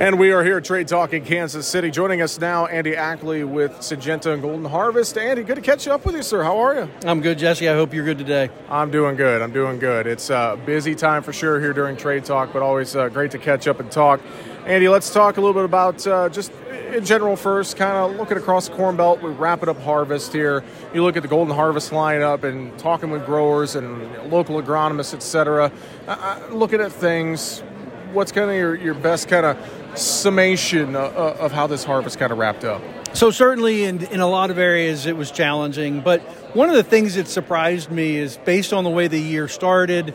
And we are here at Trade Talk in Kansas City. Joining us now, Andy Ackley with Syngenta and Golden Harvest. Andy, good to catch you up with you, sir. How are you? I'm good, Jesse. I hope you're good today. I'm doing good. I'm doing good. It's a busy time for sure here during Trade Talk, but always uh, great to catch up and talk. Andy, let's talk a little bit about uh, just in general first, kind of looking across the Corn Belt. We wrap it up harvest here. You look at the Golden Harvest lineup and talking with growers and local agronomists, et cetera, uh looking at things. What's kind of your, your best kind of summation uh, of how this harvest kind of wrapped up? So certainly in, in a lot of areas it was challenging, but one of the things that surprised me is based on the way the year started,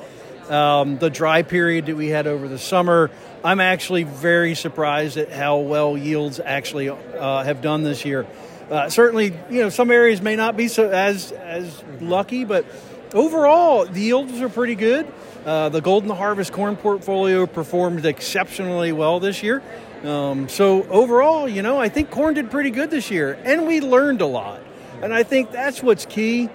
um, the dry period that we had over the summer, I'm actually very surprised at how well yields actually uh, have done this year. Uh, certainly, you know, some areas may not be so as as lucky, but overall, the yields are pretty good. Uh, the Golden Harvest corn portfolio performed exceptionally well this year. Um, so overall, you know, I think corn did pretty good this year, and we learned a lot. And I think that's what's key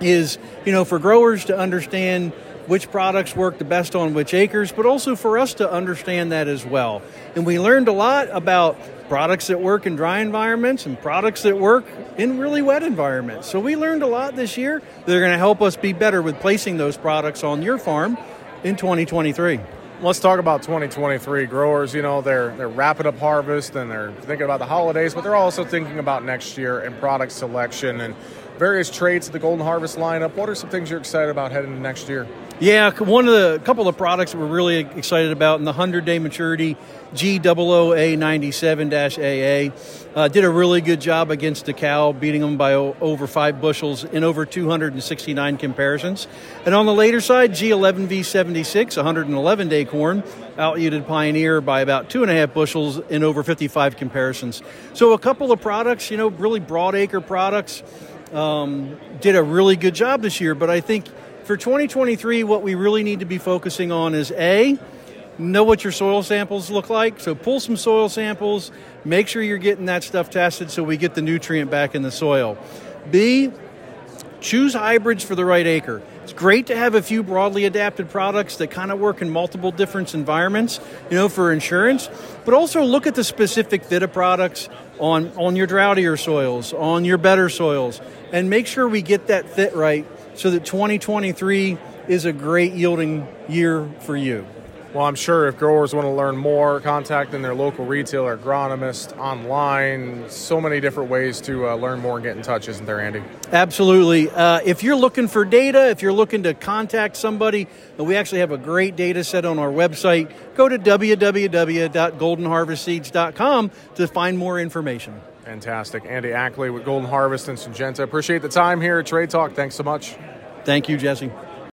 is, you know, for growers to understand which products work the best on which acres, but also for us to understand that as well. And we learned a lot about products that work in dry environments and products that work in really wet environments. So we learned a lot this year that are going to help us be better with placing those products on your farm in 2023 let's talk about 2023 growers you know they're they're wrapping up harvest and they're thinking about the holidays but they're also thinking about next year and product selection and various traits of the golden harvest lineup what are some things you're excited about heading into next year yeah, one of the couple of products we're really excited about in the 100 day maturity G00A97-AA uh, did a really good job against DeKalb, beating them by o- over five bushels in over 269 comparisons. And on the later side, G11V76, 111 day corn, out yielded Pioneer by about two and a half bushels in over 55 comparisons. So a couple of products, you know, really broad acre products, um, did a really good job this year. But I think for 2023, what we really need to be focusing on is A, know what your soil samples look like. So pull some soil samples, make sure you're getting that stuff tested so we get the nutrient back in the soil. B, choose hybrids for the right acre. It's great to have a few broadly adapted products that kind of work in multiple different environments, you know, for insurance, but also look at the specific fit of products on, on your droughtier soils, on your better soils, and make sure we get that fit right so that 2023 is a great yielding year for you. Well, I'm sure if growers want to learn more, contacting their local retailer, agronomist, online, so many different ways to uh, learn more and get in touch, isn't there, Andy? Absolutely. Uh, if you're looking for data, if you're looking to contact somebody, uh, we actually have a great data set on our website. Go to www.goldenharvestseeds.com to find more information. Fantastic. Andy Ackley with Golden Harvest and Syngenta. Appreciate the time here at Trade Talk. Thanks so much. Thank you, Jesse.